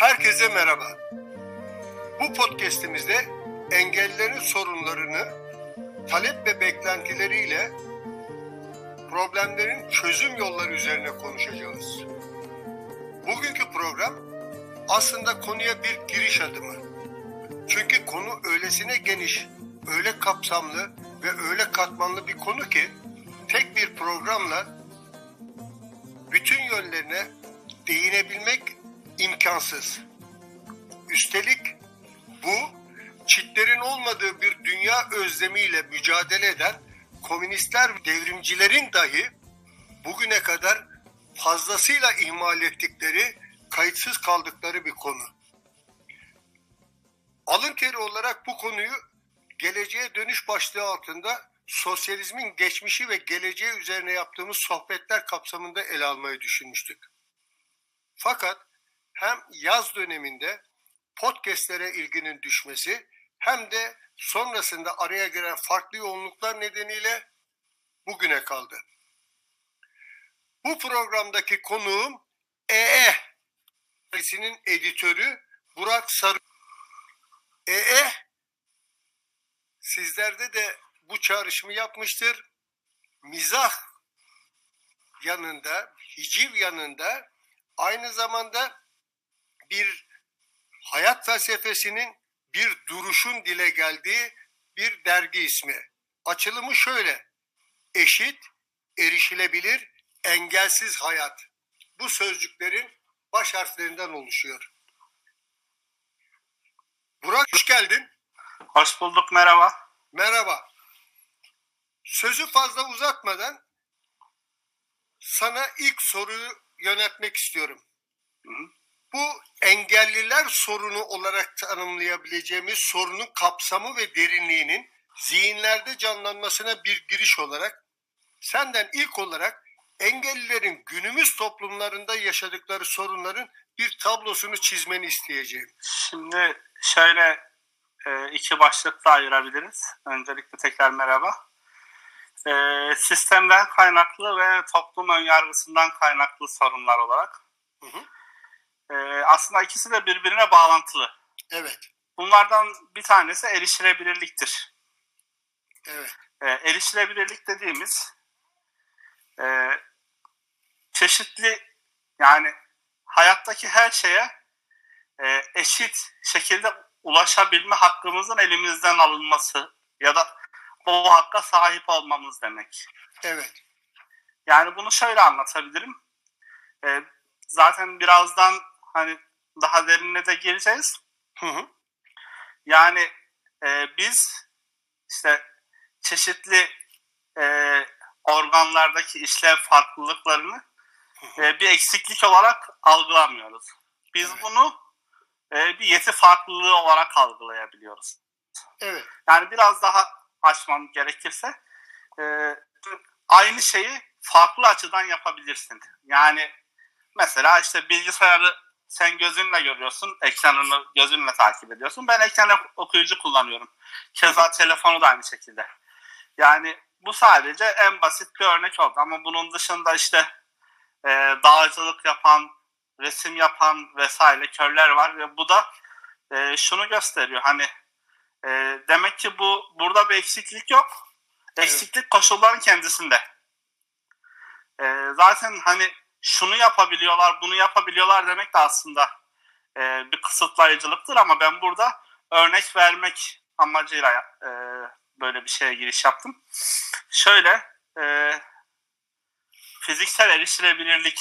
Herkese merhaba. Bu podcast'imizde engellilerin sorunlarını, talep ve beklentileriyle problemlerin çözüm yolları üzerine konuşacağız. Bugünkü program aslında konuya bir giriş adımı. Çünkü konu öylesine geniş, öyle kapsamlı ve öyle katmanlı bir konu ki tek bir programla bütün yönlerine değinebilmek imkansız. Üstelik bu çitlerin olmadığı bir dünya özlemiyle mücadele eden komünistler devrimcilerin dahi bugüne kadar fazlasıyla ihmal ettikleri, kayıtsız kaldıkları bir konu. Alın teri olarak bu konuyu geleceğe dönüş başlığı altında sosyalizmin geçmişi ve geleceği üzerine yaptığımız sohbetler kapsamında ele almayı düşünmüştük. Fakat hem yaz döneminde podcastlere ilginin düşmesi hem de sonrasında araya giren farklı yoğunluklar nedeniyle bugüne kaldı. Bu programdaki konuğum EE dergisinin editörü Burak Sarı. EE sizlerde de bu çağrışımı yapmıştır. Mizah yanında, hiciv yanında aynı zamanda bir hayat felsefesinin bir duruşun dile geldiği bir dergi ismi. Açılımı şöyle. Eşit, erişilebilir, engelsiz hayat. Bu sözcüklerin baş harflerinden oluşuyor. Burak hoş geldin. Hoş bulduk merhaba. Merhaba. Sözü fazla uzatmadan sana ilk soruyu yönetmek istiyorum. Hı hı. Bu engelliler sorunu olarak tanımlayabileceğimiz sorunun kapsamı ve derinliğinin zihinlerde canlanmasına bir giriş olarak senden ilk olarak engellilerin günümüz toplumlarında yaşadıkları sorunların bir tablosunu çizmeni isteyeceğim. Şimdi şöyle e, iki başlıkta ayırabiliriz. Öncelikle tekrar merhaba. E, sistemden kaynaklı ve toplum önyargısından kaynaklı sorunlar olarak. Hı hı. E, aslında ikisi de birbirine bağlantılı. Evet. Bunlardan bir tanesi erişilebilirliktir. Evet. E, erişilebilirlik dediğimiz e, çeşitli yani hayattaki her şeye e, eşit şekilde ulaşabilme hakkımızın elimizden alınması ya da o hakka sahip olmamız demek. Evet. Yani bunu şöyle anlatabilirim. E, zaten birazdan hani daha derinine de gireceğiz. Hı hı. Yani e, biz işte çeşitli e, organlardaki işlev farklılıklarını e, bir eksiklik olarak algılamıyoruz. Biz evet. bunu e, bir yeti farklılığı olarak algılayabiliyoruz. Evet. Yani biraz daha açmam gerekirse e, aynı şeyi farklı açıdan yapabilirsin. Yani mesela işte bilgisayarı sen gözünle görüyorsun, ekranını gözünle takip ediyorsun. Ben ekran okuyucu kullanıyorum. Keza telefonu da aynı şekilde. Yani bu sadece en basit bir örnek oldu. Ama bunun dışında işte e, dağcılık yapan, resim yapan vesaire körler var ve bu da e, şunu gösteriyor. Hani e, demek ki bu burada bir eksiklik yok. Eksiklik evet. koşulların kendisinde. E, zaten hani şunu yapabiliyorlar, bunu yapabiliyorlar demek de aslında e, bir kısıtlayıcılıktır ama ben burada örnek vermek amacıyla e, böyle bir şeye giriş yaptım. Şöyle e, fiziksel erişilebilirlik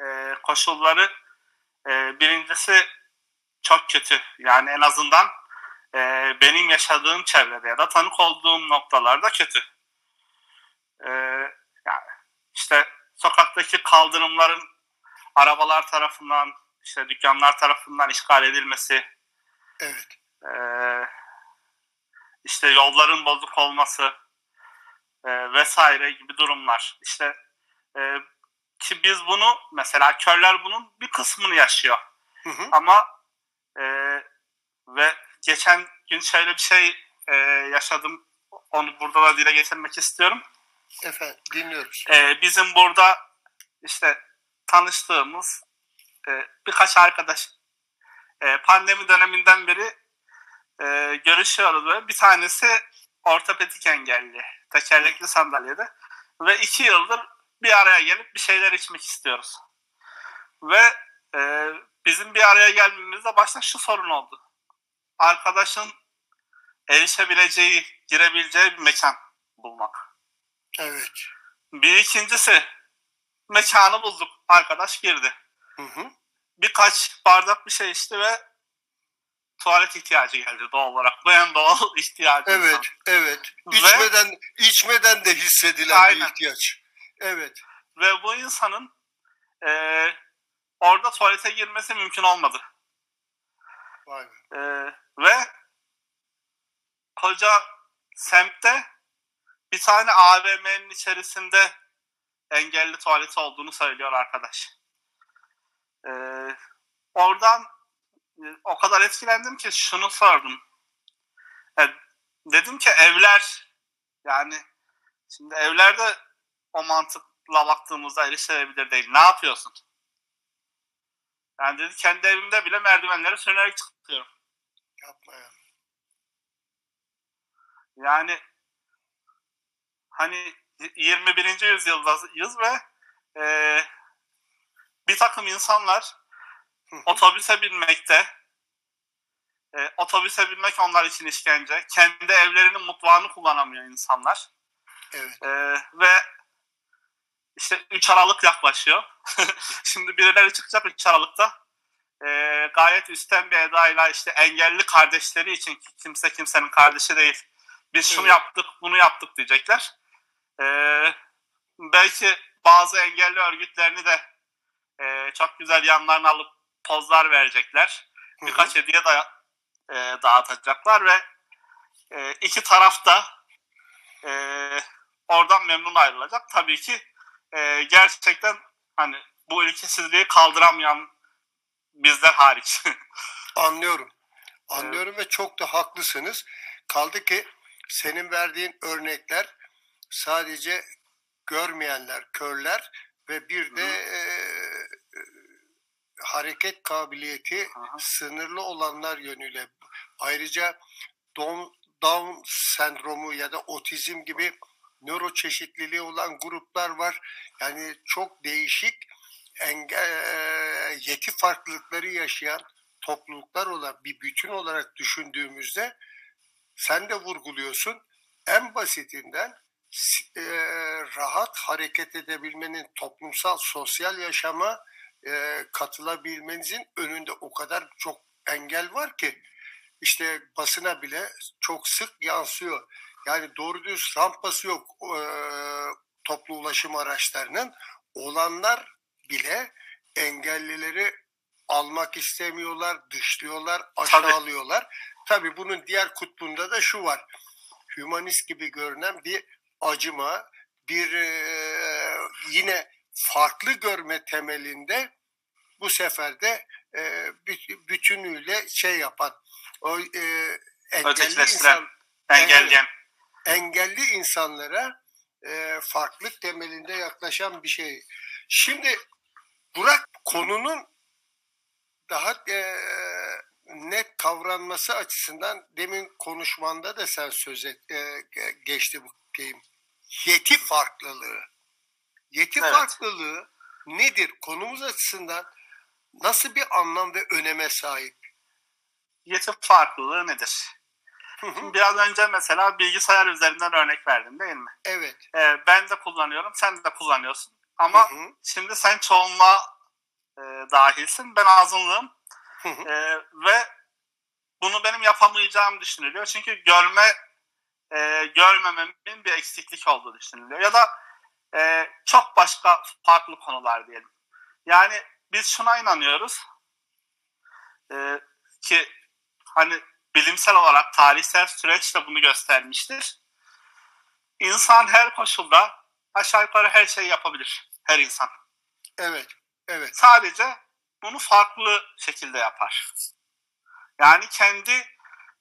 e, koşulları e, birincisi çok kötü. Yani en azından e, benim yaşadığım çevrede ya da tanık olduğum noktalarda kötü. E, sokaktaki kaldırımların arabalar tarafından, işte dükkanlar tarafından işgal edilmesi, evet. e, işte yolların bozuk olması e, vesaire gibi durumlar. İşte e, ki biz bunu mesela körler bunun bir kısmını yaşıyor. Hı hı. Ama e, ve geçen gün şöyle bir şey e, yaşadım. Onu burada da dile getirmek istiyorum. Efendim dinliyoruz. Ee, bizim burada işte tanıştığımız e, birkaç arkadaş e, pandemi döneminden beri e, görüşüyoruz ve bir tanesi ortopedik engelli, tekerlekli sandalyede ve iki yıldır bir araya gelip bir şeyler içmek istiyoruz. Ve e, bizim bir araya gelmemizde başta şu sorun oldu. Arkadaşın erişebileceği, girebileceği bir mekan bulmak. Evet. Bir ikincisi mekanı bulduk. Arkadaş girdi. Hı hı. Birkaç bardak bir şey içti ve tuvalet ihtiyacı geldi doğal olarak. Bu en doğal ihtiyacı. Evet, insan. evet. Ve- İçmeden içmeden de hissedilen Aynen. bir ihtiyaç. Evet. Ve bu insanın eee, orada tuvalete girmesi mümkün olmadı. Vay be. Eee, ve koca semtte bir tane AVM'nin içerisinde engelli tuvaleti olduğunu söylüyor arkadaş. Oradan e, o kadar etkilendim ki şunu sordum. E, dedim ki evler yani şimdi evlerde o mantıkla baktığımızda erişilebilir değil. Ne yapıyorsun? Yani dedi kendi evimde bile merdivenleri sürünerek çıkıyorum. Yapma ya. Yani hani 21. yüzyıldayız ve e, bir takım insanlar otobüse binmekte e, otobüse binmek onlar için işkence. Kendi evlerinin mutfağını kullanamıyor insanlar. Evet. E, ve işte 3 Aralık yaklaşıyor. Şimdi birileri çıkacak 3 Aralık'ta. E, gayet üstten bir edayla işte engelli kardeşleri için ki kimse kimsenin kardeşi değil. Biz şunu Evet. yaptık, bunu yaptık diyecekler. E, belki bazı engelli örgütlerini de e, çok güzel yanlarına alıp pozlar verecekler. Birkaç hediye da, e, dağıtacaklar ve e, iki taraf da e, oradan memnun ayrılacak. Tabii ki e, gerçekten hani bu ülkesizliği kaldıramayan bizler hariç. Anlıyorum. Anlıyorum ve çok da haklısınız. Kaldı ki senin verdiğin örnekler sadece görmeyenler, körler ve bir de e, e, hareket kabiliyeti hı. sınırlı olanlar yönüyle. Ayrıca Down, Down sendromu ya da otizm gibi nöro çeşitliliği olan gruplar var. Yani çok değişik engel, yeti farklılıkları yaşayan topluluklar olan bir bütün olarak düşündüğümüzde sen de vurguluyorsun. En basitinden e, rahat hareket edebilmenin toplumsal sosyal yaşama e, katılabilmenizin önünde o kadar çok engel var ki işte basına bile çok sık yansıyor. Yani doğru düz rampası yok e, toplu ulaşım araçlarının. Olanlar bile engellileri almak istemiyorlar, dışlıyorlar, aşağılıyorlar. Tabii bunun diğer kutbunda da şu var. Hümanist gibi görünen bir acıma, bir e, yine farklı görme temelinde bu sefer de e, bü- bütünüyle şey yapan o e, engelli insan Engelleyen. engelli insanlara e, farklılık temelinde yaklaşan bir şey. Şimdi Burak konunun daha e, net kavranması açısından demin konuşmanda da sen söz et, e, ge- geçti bu şeyim. Yeti farklılığı. Yeti Evet. farklılığı nedir? Konumuz açısından nasıl bir anlam ve öneme sahip? Yeti farklılığı nedir? Biraz önce mesela bilgisayar üzerinden örnek verdim değil mi? evet. Ee, ben de kullanıyorum, sen de kullanıyorsun. Ama Hı hı, şimdi sen çoğunluğa e, dahilsin, ben azınlığım. hı hı. Ee, ve bunu benim yapamayacağım düşünülüyor. Çünkü görme e, görmememin bir eksiklik olduğu düşünülüyor. Ya da e, çok başka farklı konular diyelim. Yani biz şuna inanıyoruz e, ki hani bilimsel olarak tarihsel süreç de bunu göstermiştir. İnsan her koşulda aşağı yukarı her şeyi yapabilir. Her insan. Evet. Evet. Sadece bunu farklı şekilde yapar. Yani kendi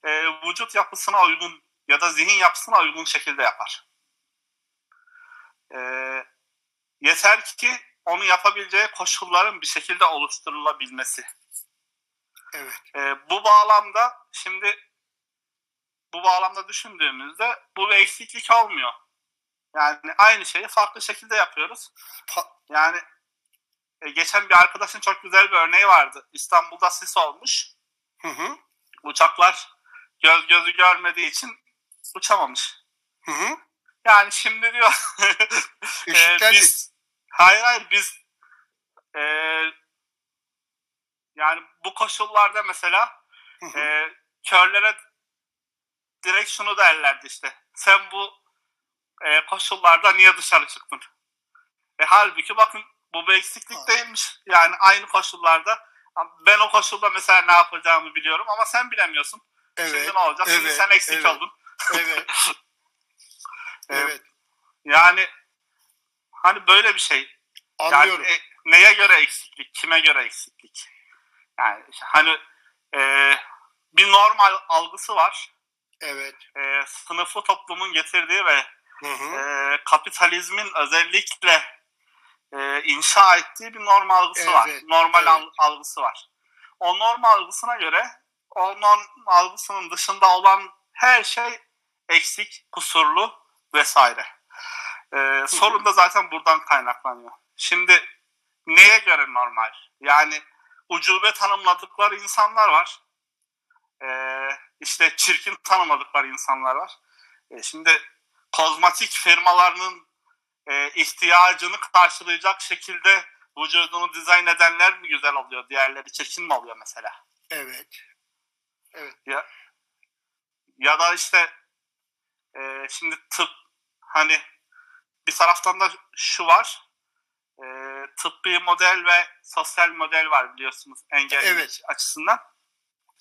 e, vücut yapısına uygun ya da zihin yapısına uygun şekilde yapar. E, yeter ki onu yapabileceği koşulların bir şekilde oluşturulabilmesi. Evet. E, bu bağlamda şimdi bu bağlamda düşündüğümüzde bu bir eksiklik olmuyor. Yani aynı şeyi farklı şekilde yapıyoruz. Yani e, geçen bir arkadaşın çok güzel bir örneği vardı. İstanbul'da sis olmuş. Hı hı. Uçaklar göz gözü görmediği için uçamamış. Hı hı. Yani şimdi diyor e, biz hayır hayır biz e, yani bu koşullarda mesela hı hı. e, körlere direkt şunu derlerdi işte. Sen bu e, koşullarda niye dışarı çıktın? E, halbuki bakın bu bir eksiklik değilmiş. Yani aynı koşullarda ben o koşulda mesela ne yapacağımı biliyorum ama sen bilemiyorsun. Evet. Şimdi ne olacak? Evet, Şimdi sen eksik evet. oldun. Evet. evet. Yani hani böyle bir şey. Anlıyorum. Yani e, neye göre eksiklik? Kime göre eksiklik? Yani hani e, bir normal algısı var. evet. E, sınıflı toplumun getirdiği ve Hı hı. e, kapitalizmin özellikle e, inşa ettiği bir norm algısı var. Evet, Normal evet. al- algısı var. O norm algısına göre o norm algısının dışında olan her şey eksik, kusurlu vesaire. E, sorun da zaten buradan kaynaklanıyor. Şimdi neye göre normal? Yani ucube tanımladıkları insanlar var. E, işte çirkin tanımladıkları insanlar var. E, şimdi kozmetik firmalarının e, ihtiyacını karşılayacak şekilde vücudunu dizayn edenler mi güzel oluyor? Diğerleri çirkin mi oluyor mesela? Evet. Ya da işte e, şimdi tıp hani bir taraftan da şu var e, tıbbi model ve sosyal model var biliyorsunuz engelli Evet. açısından.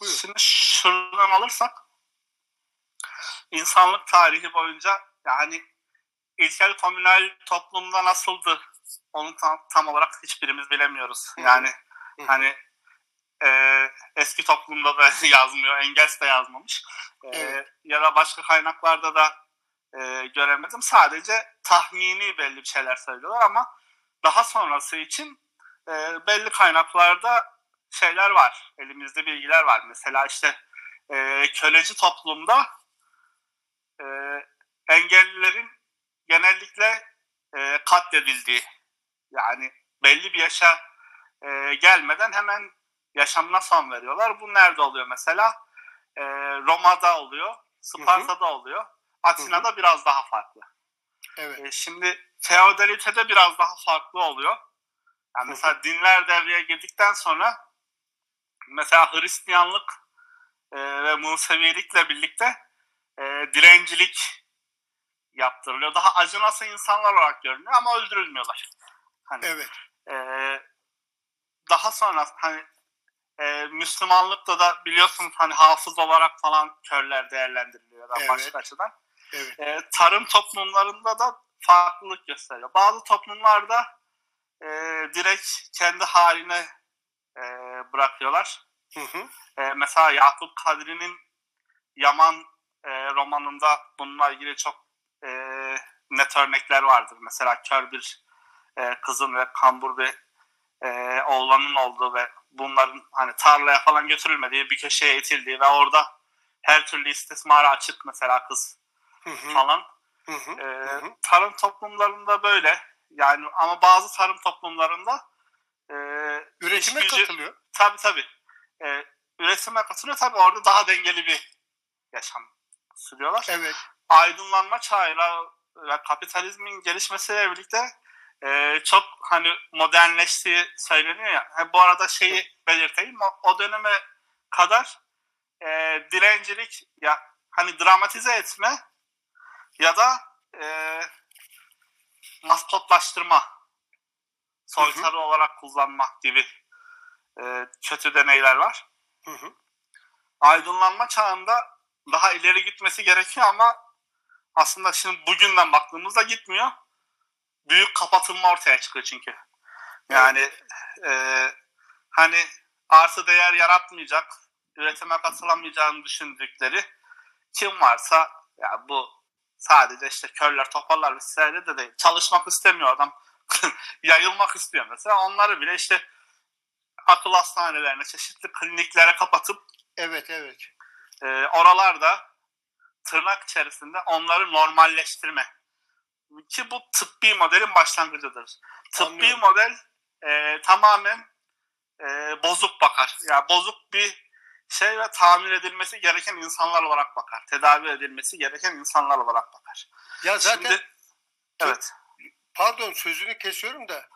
Buyur. Şimdi şuradan alırsak insanlık tarihi boyunca yani ilkel komünal toplumda nasıldı onu tam, tam olarak hiçbirimiz bilemiyoruz. Hı hı. Yani Hı hı. hani e, eski toplumda da yazmıyor, Engels de yazmamış. E, Evet. Ya da başka kaynaklarda da e, göremedim. Sadece tahmini belli bir şeyler söylüyorlar ama daha sonrası için e, belli kaynaklarda şeyler var. Elimizde bilgiler var. Mesela işte e, köleci toplumda e, engellilerin genellikle e, katledildiği yani belli bir yaşa e, gelmeden hemen yaşamına son veriyorlar. Bu nerede oluyor mesela? E, Roma'da oluyor, Sparta'da oluyor, Atina'da biraz daha farklı. Evet. E, şimdi feodalitede biraz daha farklı oluyor. Yani mesela dinler devreye girdikten sonra mesela Hristiyanlık e, ve Musevilikle birlikte e, direncilik yaptırılıyor. Daha acınası insanlar olarak görünüyor ama öldürülmüyorlar. Hani Evet. e, daha sonra hani e, Müslümanlıkta da biliyorsunuz hani hafız olarak falan körler değerlendiriliyor da Evet. başka açıdan. Evet. E, tarım toplumlarında da farklılık gösteriyor. Bazı toplumlarda e, direkt kendi haline e, bırakıyorlar. Hı hı. E, mesela Yakup Kadri'nin Yaman e, romanında bununla ilgili çok e, net örnekler vardır. Mesela kör bir e, kızın ve kambur bir e, oğlanın olduğu ve bunların hani tarlaya falan götürülmediği bir köşeye itildiği ve orada her türlü istismara açık mesela kız Hı hı. falan. Hı hı. E, Hı hı. tarım toplumlarında böyle yani ama bazı tarım toplumlarında e, Üretime gücü- katılıyor. Tabii tabii. Ee, üretime katılıyor. Tabii orada daha dengeli bir yaşam sürüyorlar. Evet. Aydınlanma çağıyla ve kapitalizmin gelişmesiyle birlikte e, çok hani modernleştiği söyleniyor ya. Ha, bu arada şeyi belirteyim. O, o döneme kadar e, direncilik ya hani dramatize etme ya da e, maskotlaştırma soytarı olarak kullanma gibi e, kötü deneyler var. Hı hı. Aydınlanma çağında daha ileri gitmesi gerekiyor ama aslında şimdi bugünden baktığımızda gitmiyor. Büyük kapatılma ortaya çıkıyor çünkü. Yani e, hani artı değer yaratmayacak, üretime katılamayacağını düşündükleri kim varsa ya bu sadece işte körler toparlar vesaire de değil. Çalışmak istemiyor adam. Yayılmak istiyor mesela. Onları bile işte akıl hastanelerine, çeşitli kliniklere kapatıp Evet, evet. e, oralarda tırnak içerisinde onları normalleştirme. Ki bu tıbbi modelin başlangıcıdır. Tıbbi Anlıyorum. model e, tamamen e, bozuk bakar. Yani bozuk bir şey ve tamir edilmesi gereken insanlar olarak bakar. Tedavi edilmesi gereken insanlar olarak bakar. Ya zaten Şimdi, evet. pardon sözünü kesiyorum da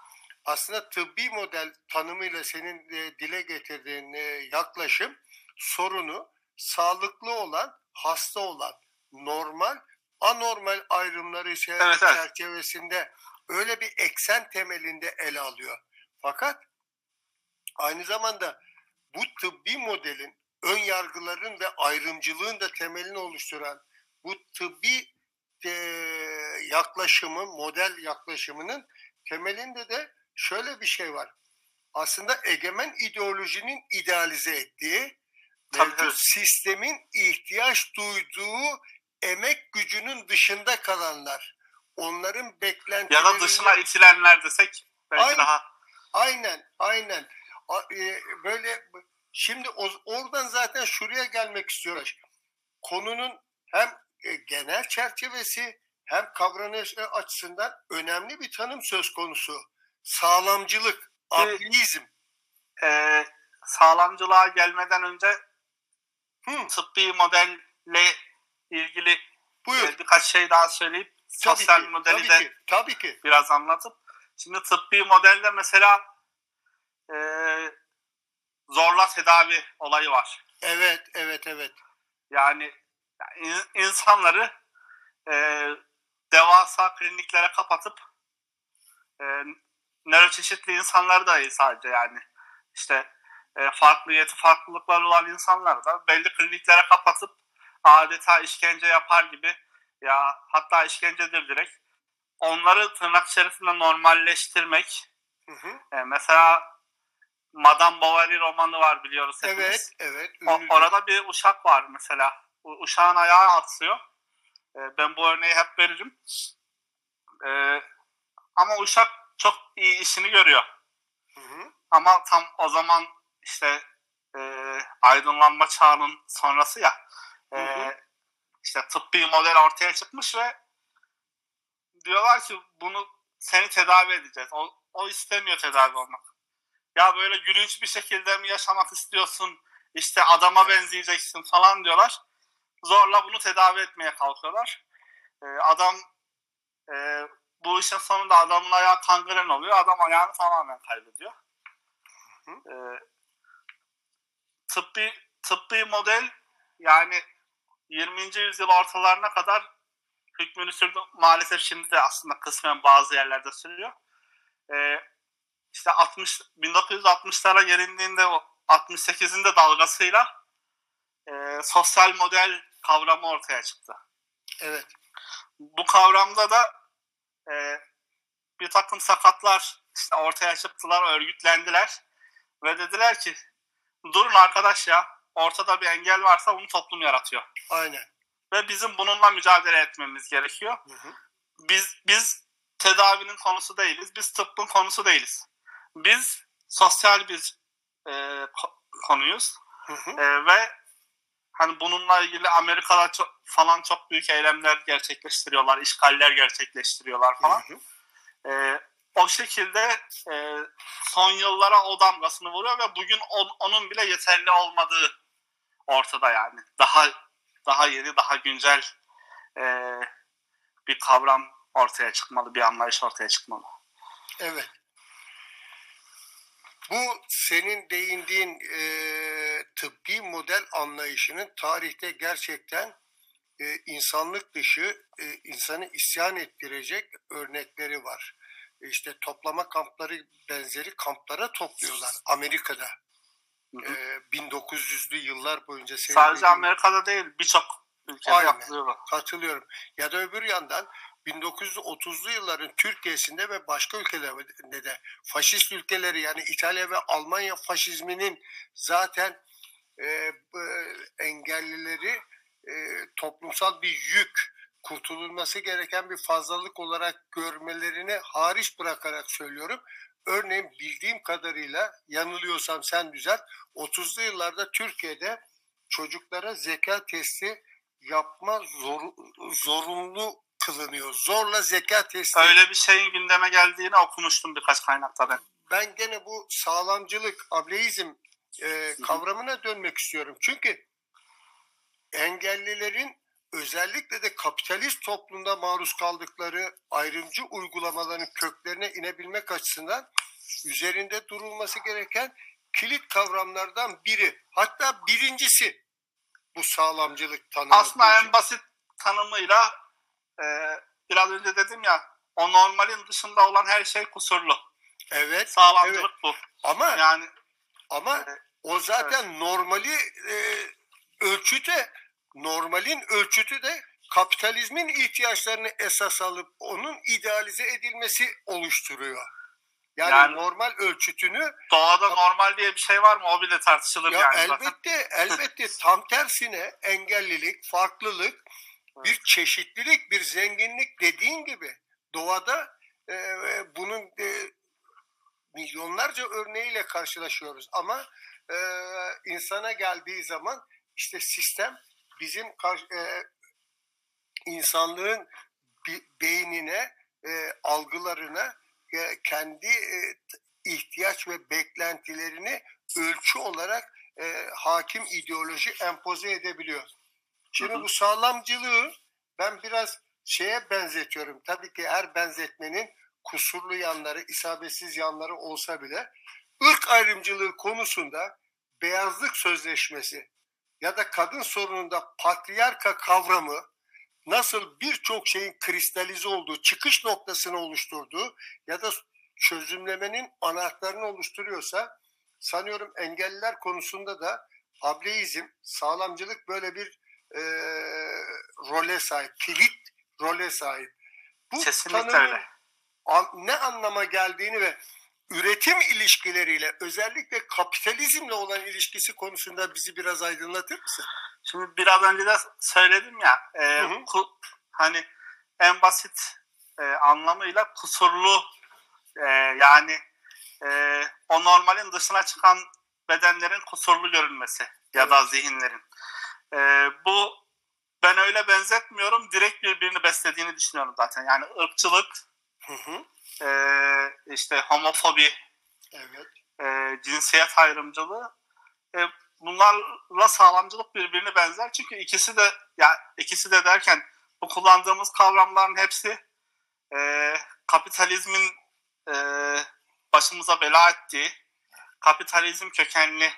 aslında tıbbi model tanımıyla senin e, dile getirdiğin e, yaklaşım sorunu sağlıklı olan, hasta olan, normal, anormal ayrımları çer- Evet, evet. çerçevesinde öyle bir eksen temelinde ele alıyor. Fakat aynı zamanda bu tıbbi modelin ön yargıların ve ayrımcılığın da temelini oluşturan bu tıbbi e, yaklaşımın, model yaklaşımının temelinde de şöyle bir şey var. Aslında egemen ideolojinin idealize ettiği, Tabii, mevcut sistemin ihtiyaç duyduğu emek gücünün dışında kalanlar, onların Ya beklentilerini... da dışına itilenler desek belki Aynen. daha Aynen, aynen. E, Böyle şimdi oradan zaten şuraya gelmek istiyoruz. Konunun hem e, genel çerçevesi hem kavranış açısından önemli bir tanım söz konusu. Sağlamcılık, ableizm. e, sağlamcılığa gelmeden önce Hı, tıbbi modelle ilgili buyur. e, birkaç şey daha söyleyip Tabii sosyal ki, modeli tabii de ki, tabii ki. biraz anlatıp şimdi tıbbi modelde mesela e, zorla tedavi olayı var. Evet, evet, evet. Yani yani in- insanları e, devasa kliniklere kapatıp e, nöroçeşitli insanları da sadece yani işte e, farklı yeti farklılıkları olan insanları da belli kliniklere kapatıp adeta işkence yapar gibi ya hatta işkencedir direkt onları tırnak içerisinde normalleştirmek Hı hı. e, mesela Madame Bovary romanı var biliyoruz hepimiz. Evet, evet. O- orada bir uşak var mesela. U- uşağın ayağı aksıyor. Ee, ben bu örneği hep veririm. Ee, ama uşak çok iyi işini görüyor. Hı hı. Ama tam o zaman işte e, aydınlanma çağının sonrası ya. E, Hı hı. işte tıbbi model ortaya çıkmış ve diyorlar ki bunu seni tedavi edeceğiz. O, o istemiyor tedavi olmak. Ya böyle gülünç bir şekilde mi yaşamak istiyorsun? İşte adama benzeyeceksin falan diyorlar. Zorla bunu tedavi etmeye kalkıyorlar. Ee, adam e, bu işin sonunda adamın ayağı kangren oluyor. Adam ayağını tamamen kaybediyor. Ee, tıbbi tıbbi model yani 20. yüzyıl ortalarına kadar hükmünü sürdü. Maalesef şimdi de aslında kısmen bazı yerlerde sürüyor. Ee, işte 60 1960'lara gelindiğinde o 68'in de dalgasıyla e, sosyal model kavramı ortaya çıktı. Evet. Bu kavramda da e, bir takım sakatlar işte ortaya çıktılar, örgütlendiler ve dediler ki durun arkadaş ya ortada bir engel varsa bunu toplum yaratıyor. Aynen. Ve bizim bununla mücadele etmemiz gerekiyor. Hı hı. Biz biz tedavinin konusu değiliz. Biz tıbbın konusu değiliz. Biz sosyal bir e, ko- konuyuz. Hı hı. E, ve hani bununla ilgili Amerika'da çok, falan çok büyük eylemler gerçekleştiriyorlar, işgaller gerçekleştiriyorlar falan. Hı hı. E, o şekilde e, son yıllara o damgasını vuruyor ve bugün on- onun bile yeterli olmadığı ortada yani. Daha daha yeni, daha güncel e, bir kavram ortaya çıkmalı, bir anlayış ortaya çıkmalı. Evet. Bu senin değindiğin e, tıbbi model anlayışının tarihte gerçekten e, insanlık dışı e, insanı isyan ettirecek örnekleri var. İşte toplama kampları benzeri kamplara topluyorlar Amerika'da. E, 1900'lü yıllar boyunca Sadece dediğin- Amerika'da değil, birçok ülkede Aynen. yapılıyor. Katılıyorum. Ya da öbür yandan 1930'lu yılların Türkiye'sinde ve başka ülkelerde de faşist ülkeleri yani İtalya ve Almanya faşizminin zaten e, bu engellileri e, toplumsal bir yük, kurtululması gereken bir fazlalık olarak görmelerini hariç bırakarak söylüyorum. Örneğin bildiğim kadarıyla yanılıyorsam sen düzelt 30'lu yıllarda Türkiye'de çocuklara zeka testi yapma zor, zorunlu kılınıyor. Zorla zeka testi. Öyle bir şeyin gündeme geldiğini okumuştum birkaç kaynakta ben. Ben gene bu sağlamcılık, ableizm e, kavramına dönmek istiyorum. Çünkü engellilerin özellikle de kapitalist toplumda maruz kaldıkları ayrımcı uygulamaların köklerine inebilmek açısından üzerinde durulması gereken kilit kavramlardan biri. Hatta birincisi bu sağlamcılık tanımı. Aslında en basit tanımıyla e, biraz önce dedim ya o normalin dışında olan her şey kusurlu. Evet. Sağlamcılık evet. bu. Ama Yani ama o zaten normali e, ölçüde normalin ölçütü de kapitalizmin ihtiyaçlarını esas alıp onun idealize edilmesi oluşturuyor. Yani, Yani- normal ölçütünü doğada normal diye bir şey var mı? O bile tartışılır ya yani zaten. elbette elbette tam tersine engellilik, farklılık, bir çeşitlilik, bir zenginlik dediğin gibi doğada e, bunun e, milyonlarca örneğiyle karşılaşıyoruz ama e, insana geldiği zaman işte sistem bizim kar- e, insanlığın beynine, e, algılarına, e, kendi e, ihtiyaç ve beklentilerini ölçü olarak e, hakim ideoloji empoze edebiliyor. Şimdi Hı hı. bu sağlamcılığı ben biraz şeye benzetiyorum. Tabii ki her benzetmenin kusurlu yanları, isabetsiz yanları olsa bile ırk ayrımcılığı konusunda beyazlık sözleşmesi ya da kadın sorununda patriarka kavramı nasıl birçok şeyin kristalize olduğu, çıkış noktasını oluşturduğu ya da çözümlemenin anahtarını oluşturuyorsa sanıyorum engelliler konusunda da ableizm, sağlamcılık böyle bir e, role sahip, kilit role sahip. Bu Kesinlikle tanımın öyle. an- ne anlama geldiğini ve üretim ilişkileriyle özellikle kapitalizmle olan ilişkisi konusunda bizi biraz aydınlatır mısın? Şimdi biraz önce de söyledim ya e, Hı hı. ku- hani en basit e, anlamıyla kusurlu e, yani e, o normalin dışına çıkan bedenlerin kusurlu görünmesi ya da zihinlerin. E, bu ben öyle benzetmiyorum. Direkt birbirini beslediğini düşünüyorum zaten. Yani ırkçılık, Hı hı. E, işte homofobi, Evet. e, cinsiyet ayrımcılığı e, bunlarla sağlamcılık birbirine benzer. Çünkü ikisi de ya ikisi de derken bu kullandığımız kavramların hepsi e, kapitalizmin e, başımıza bela ettiği kapitalizm kökenli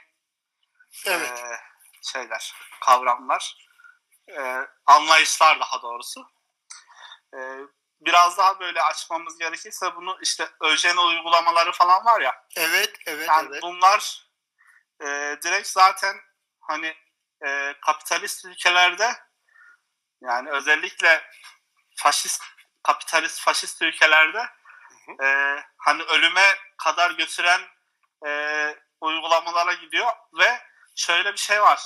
Evet. e, şeyler, kavramlar, e, anlayışlar daha doğrusu. E, biraz daha böyle açmamız gerekirse bunu işte öjen uygulamaları falan var ya. Evet, evet, Yani evet. bunlar e, direkt zaten hani e, kapitalist ülkelerde yani özellikle faşist kapitalist faşist ülkelerde e, hani ölüme kadar götüren e, uygulamalara gidiyor ve şöyle bir şey var.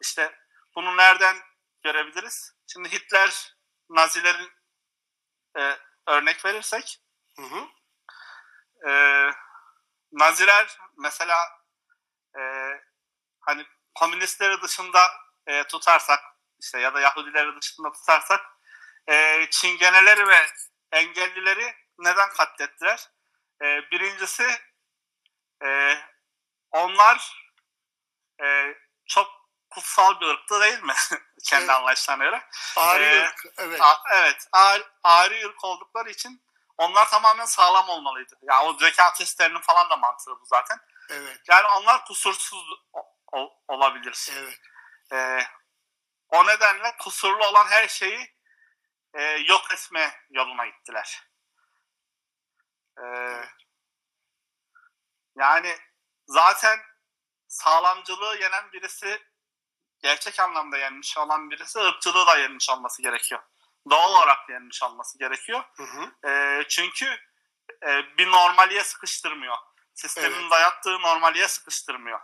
İşte bunu nereden görebiliriz? Şimdi Hitler Nazilerin e, örnek verirsek Hı hı. e, Naziler mesela e, hani komünistleri dışında e, tutarsak işte ya da Yahudileri dışında tutarsak e, Çingeneleri ve engellileri neden katlettiler? E, birincisi e, onlar e, çok kutsal bir ırktı değil mi? Kendi Evet. anlayışlarına göre. Ari Ee, ırk, evet. A- evet. Ari, ari ırk oldukları için onlar tamamen sağlam olmalıydı. Ya o zeka testlerinin falan da mantığı bu zaten. Evet, Yani onlar kusursuz o- olabilir. evet. Ee, o nedenle kusurlu olan her şeyi e, yok etme yoluna gittiler. Ee, yani zaten sağlamcılığı yenen birisi gerçek anlamda yenmiş olan birisi ırkçılığı da yenmiş olması gerekiyor. Doğal olarak yenmiş olması gerekiyor. Hı hı. E, çünkü e, bir normaliye sıkıştırmıyor. Sistemin Evet. dayattığı normaliye sıkıştırmıyor.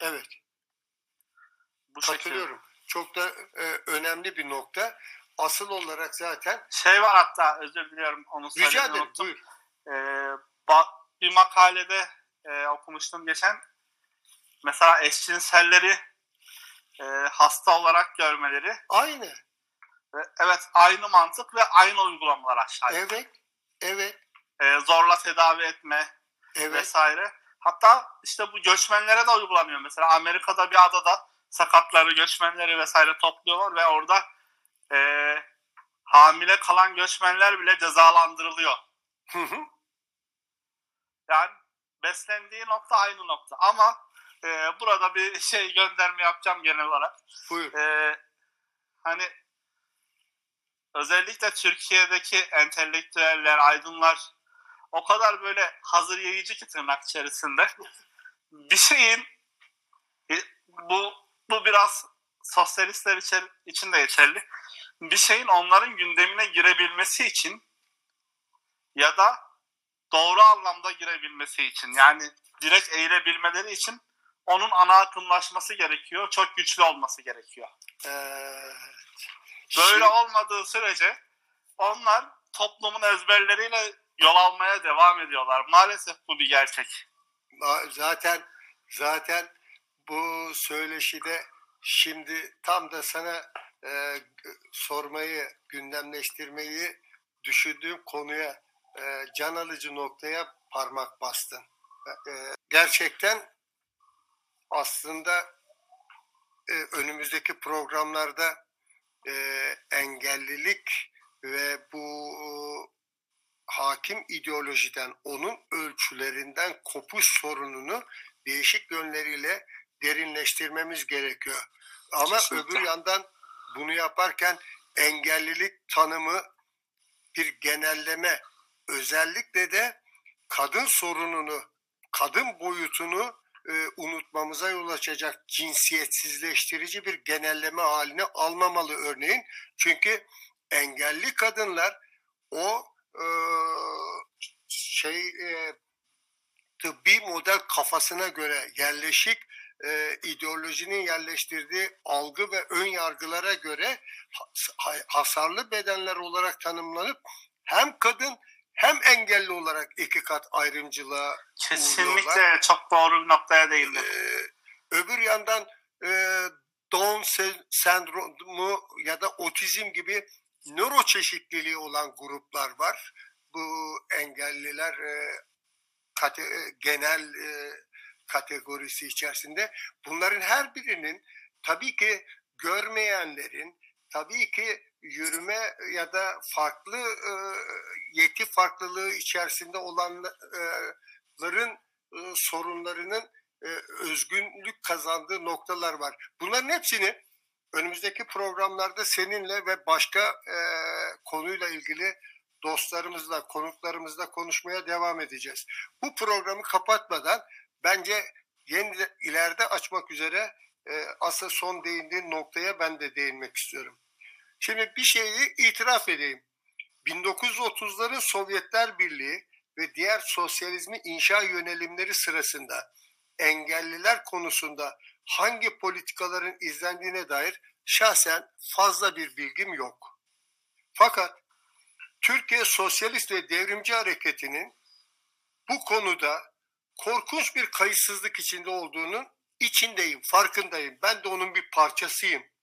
Evet. Bu şekilde. Katılıyorum. Çok da e, önemli bir nokta. asıl olarak zaten Şey var hatta özür diliyorum onu rica ederim unuttum. buyur. Ee, ba- bir makalede e, okumuştum geçen. Mesela eşcinselleri e, hasta olarak görmeleri. Aynı. Ve evet aynı mantık ve aynı uygulamalar aşağıya. Evet. Evet. E, zorla tedavi etme Evet. vesaire. Hatta işte bu göçmenlere de uygulanıyor. Mesela Amerika'da bir adada sakatları, göçmenleri vesaire topluyorlar ve orada e, hamile kalan göçmenler bile cezalandırılıyor. Hı hı. Yani beslendiği nokta aynı nokta. Ama e, burada bir şey gönderme yapacağım genel olarak. Buyur. E, hani özellikle Türkiye'deki entelektüeller, aydınlar o kadar böyle hazır yayıcı ki tırnak içerisinde bir şeyin e, bu bu biraz sosyalistler için, için de geçerli. Bir şeyin onların gündemine girebilmesi için ya da doğru anlamda girebilmesi için yani direkt eğilebilmeleri için onun ana akımlaşması gerekiyor. Çok güçlü olması gerekiyor. Evet. Böyle Şimdi- olmadığı sürece onlar toplumun ezberleriyle yol almaya devam ediyorlar. Maalesef bu bir gerçek. zaten zaten bu söyleşide şimdi tam da sana e, sormayı, gündemleştirmeyi düşündüğüm konuya, e, can alıcı noktaya parmak bastın. E, gerçekten aslında e, önümüzdeki programlarda e, engellilik ve bu hakim ideolojiden, onun ölçülerinden kopuş sorununu değişik yönleriyle derinleştirmemiz gerekiyor. Ama Kesinlikle. öbür yandan bunu yaparken engellilik tanımı bir genelleme, özellikle de kadın sorununu, kadın boyutunu e, unutmamıza yol açacak cinsiyetsizleştirici bir genelleme haline almamalı örneğin. Çünkü engelli kadınlar o e, şey e, tıbbi model kafasına göre yerleşik e, ideolojinin yerleştirdiği algı ve ön yargılara göre ha- hasarlı bedenler olarak tanımlanıp hem kadın hem engelli olarak iki kat ayrımcılığa Kesinlikle Uğruyorlar. çok doğru bir noktaya değindin. ee, öbür yandan e, Down se- sendromu ya da otizm gibi nöro çeşitliliği olan gruplar var. Bu engelliler e, kate- e, genel e, kategorisi içerisinde. Bunların her birinin tabii ki görmeyenlerin, tabii ki yürüme ya da farklı e, yeti farklılığı içerisinde olanların e, sorunlarının e, özgünlük kazandığı noktalar var. Bunların hepsini önümüzdeki programlarda seninle ve başka konuyla ilgili dostlarımızla, konuklarımızla konuşmaya devam edeceğiz. Bu programı kapatmadan bence yeni de- ileride açmak üzere e, asıl son değindiğin noktaya ben de değinmek istiyorum. Şimdi bir şeyi itiraf edeyim. 1930'ların Sovyetler Birliği ve diğer sosyalizmi inşa yönelimleri sırasında engelliler konusunda hangi politikaların izlendiğine dair şahsen fazla bir bilgim yok. Fakat Türkiye Sosyalist ve Devrimci Hareketi'nin bu konuda korkunç bir kayıtsızlık içinde olduğunun içindeyim, farkındayım. Ben de onun bir parçasıyım.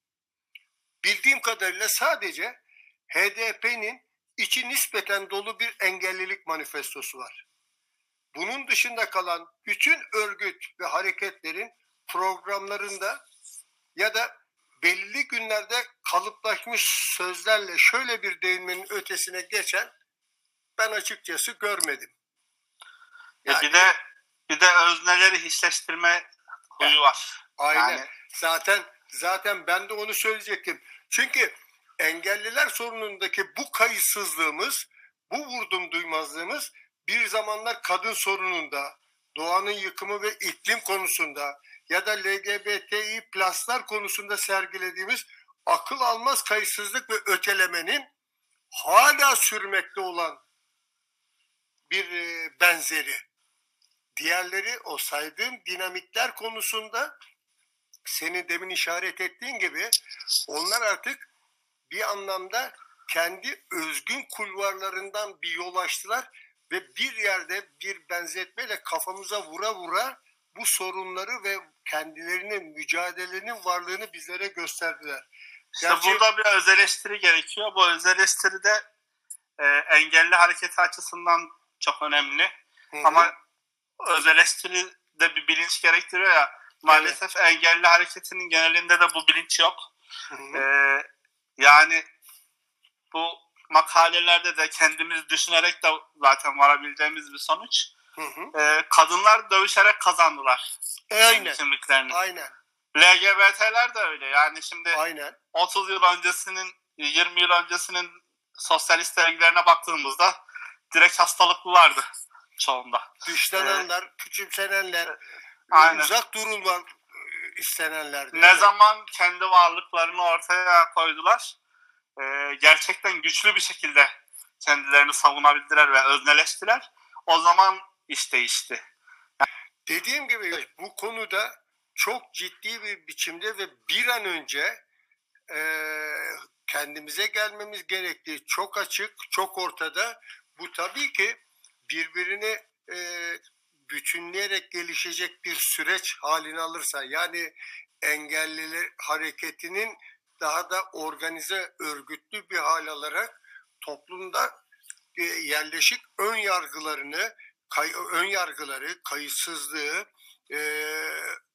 Bildiğim kadarıyla sadece HDP'nin içi nispeten dolu bir engellilik manifestosu var. Bunun dışında kalan bütün örgüt ve hareketlerin programlarında ya da belli günlerde kalıplaşmış sözlerle şöyle bir değinmenin ötesine geçen ben açıkçası görmedim. E, Yani- bir de bir de özneleri hiçleştirme huyu var. Aynen. Yani- Zaten zaten ben de onu söyleyecektim. Çünkü engelliler sorunundaki bu kayıtsızlığımız, bu vurdum duymazlığımız bir zamanlar kadın sorununda, doğanın yıkımı ve iklim konusunda ya da LGBTİ pluslar konusunda sergilediğimiz akıl almaz kayıtsızlık ve ötelemenin hala sürmekte olan bir e, benzeri. Diğerleri o saydığım dinamikler konusunda senin demin işaret ettiğin gibi onlar artık bir anlamda kendi özgün kulvarlarından bir yol açtılar ve bir yerde bir benzetmeyle kafamıza vura vura bu sorunları ve kendilerinin mücadelenin varlığını bizlere gösterdiler. İşte Gerçi... burada bir öz eleştiri gerekiyor. Bu öz eleştiri de e, engelli hareketi açısından çok önemli. Hı-hı. Ama öz eleştiri de bir bilinç gerektiriyor ya. Maalesef evet. engelli hareketinin genelinde de bu bilinç yok. Ee, yani bu makalelerde de kendimiz düşünerek de zaten varabileceğimiz bir sonuç. Hı hı. Ee, kadınlar dövüşerek kazandılar. Aynen. Kimliklerini. Aynen. LGBT'ler de öyle. Yani şimdi Aynen. 30 yıl öncesinin 20 yıl öncesinin sosyalist dergilerine baktığımızda direkt hastalıklılardı çoğunda. Dışlananlar, ee, küçümsenenler, Aynen. uzak durulma e, istenenler. Ne zaman kendi varlıklarını ortaya koydular, e, gerçekten güçlü bir şekilde kendilerini savunabildiler ve özneleştiler. O zaman iş değişti. Dediğim gibi bu konuda çok ciddi bir biçimde ve bir an önce e, kendimize gelmemiz gerektiği çok açık, çok ortada. Bu tabii ki birbirini e, bütünleyerek gelişecek bir süreç halini alırsa yani engelliler hareketinin daha da organize örgütlü bir hal alarak toplumda e, yerleşik ön yargılarını kay, ön yargıları kayıtsızlığı e,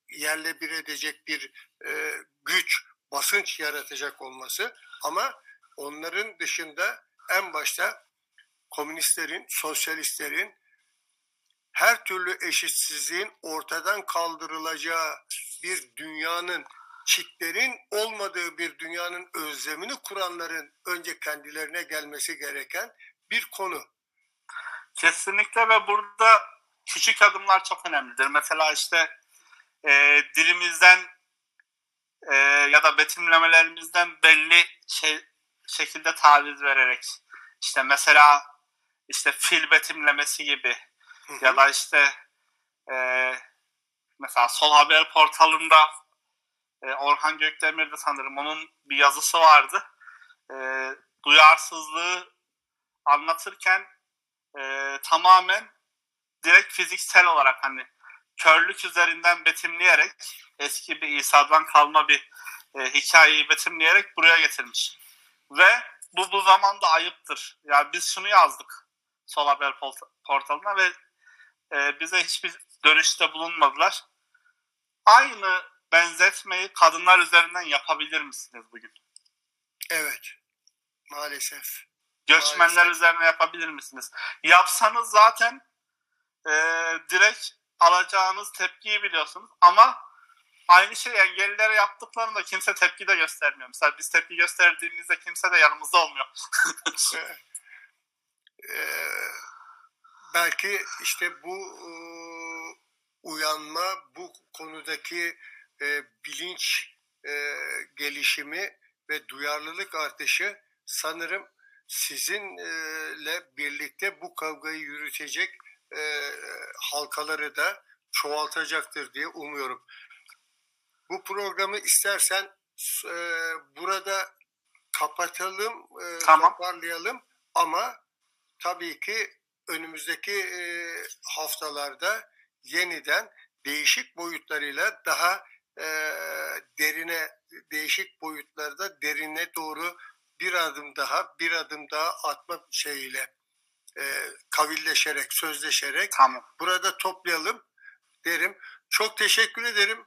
yerle bir edecek bir e, güç basınç yaratacak olması. Ama onların dışında en başta komünistlerin, sosyalistlerin her türlü eşitsizliğin ortadan kaldırılacağı bir dünyanın çitlerin olmadığı bir dünyanın özlemini kuranların önce kendilerine gelmesi gereken bir konu. Kesinlikle ve burada küçük adımlar çok önemlidir. Mesela işte e, dilimizden e, ya da betimlemelerimizden belli şey şekilde taviz vererek işte mesela işte fil betimlemesi gibi. Ya da işte e, mesela Sol Haber portalında e, Orhan Gökdemir'de sanırım onun bir yazısı vardı. E, duyarsızlığı anlatırken e, tamamen direkt fiziksel olarak hani körlük üzerinden betimleyerek eski bir İsa'dan kalma bir e, hikayeyi betimleyerek buraya getirmiş. Ve bu bu zamanda ayıptır. Yani biz şunu yazdık Sol Haber portalına ve e, bize hiçbir dönüşte bulunmadılar. Aynı benzetmeyi kadınlar üzerinden yapabilir misiniz bugün? Evet. Maalesef. Göçmenler Maalesef. üzerine yapabilir misiniz? Yapsanız zaten e, direkt alacağınız tepkiyi biliyorsunuz ama aynı şey engellilere yaptıklarında kimse tepki de göstermiyor. Mesela biz tepki gösterdiğimizde kimse de yanımızda olmuyor. ee, belki işte bu e, uyanma, bu konudaki e, bilinç e, gelişimi ve duyarlılık artışı sanırım sizinle birlikte bu kavgayı yürütecek e, halkaları da çoğaltacaktır diye umuyorum. Bu programı istersen e, burada kapatalım, e, tamam. toparlayalım ama tabii ki önümüzdeki e, haftalarda yeniden değişik boyutlarıyla daha e, derine, değişik boyutlarda derine doğru bir adım daha, bir adım daha atma şeyiyle e, kavilleşerek, sözleşerek tamam. burada toplayalım derim. Çok teşekkür ederim.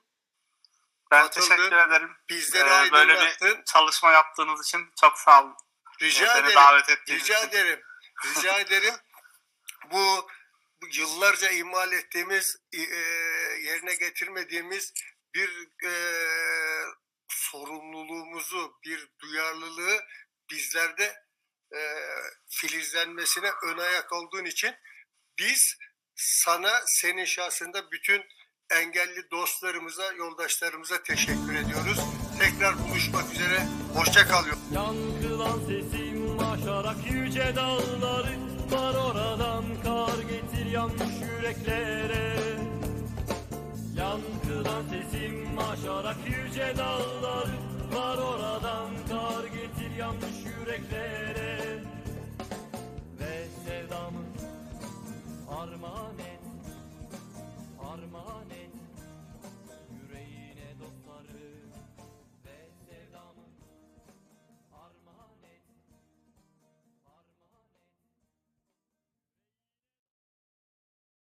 Ben Atıldın. teşekkür ederim. Bizlere ee, böyle bir çalışma yaptığınız için çok sağ olun. Rica ee, ederim. davet ettiğiniz Rica için. ederim. Rica ederim. Bu, yıllarca imal ettiğimiz, e, yerine getirmediğimiz bir e, sorumluluğumuzu, bir duyarlılığı bizlerde e, filizlenmesine ön ayak olduğun için biz sana senin şahsında bütün engelli dostlarımıza, yoldaşlarımıza teşekkür ediyoruz. Tekrar buluşmak üzere. Hoşça kalıyor. Yankılan sesim aşarak yüce dağları yüreklere Yankılan sesim aşarak yüce dağlar Var oradan kar getir yanmış yüreklere. Ve sevdamı armağan et, armağan et.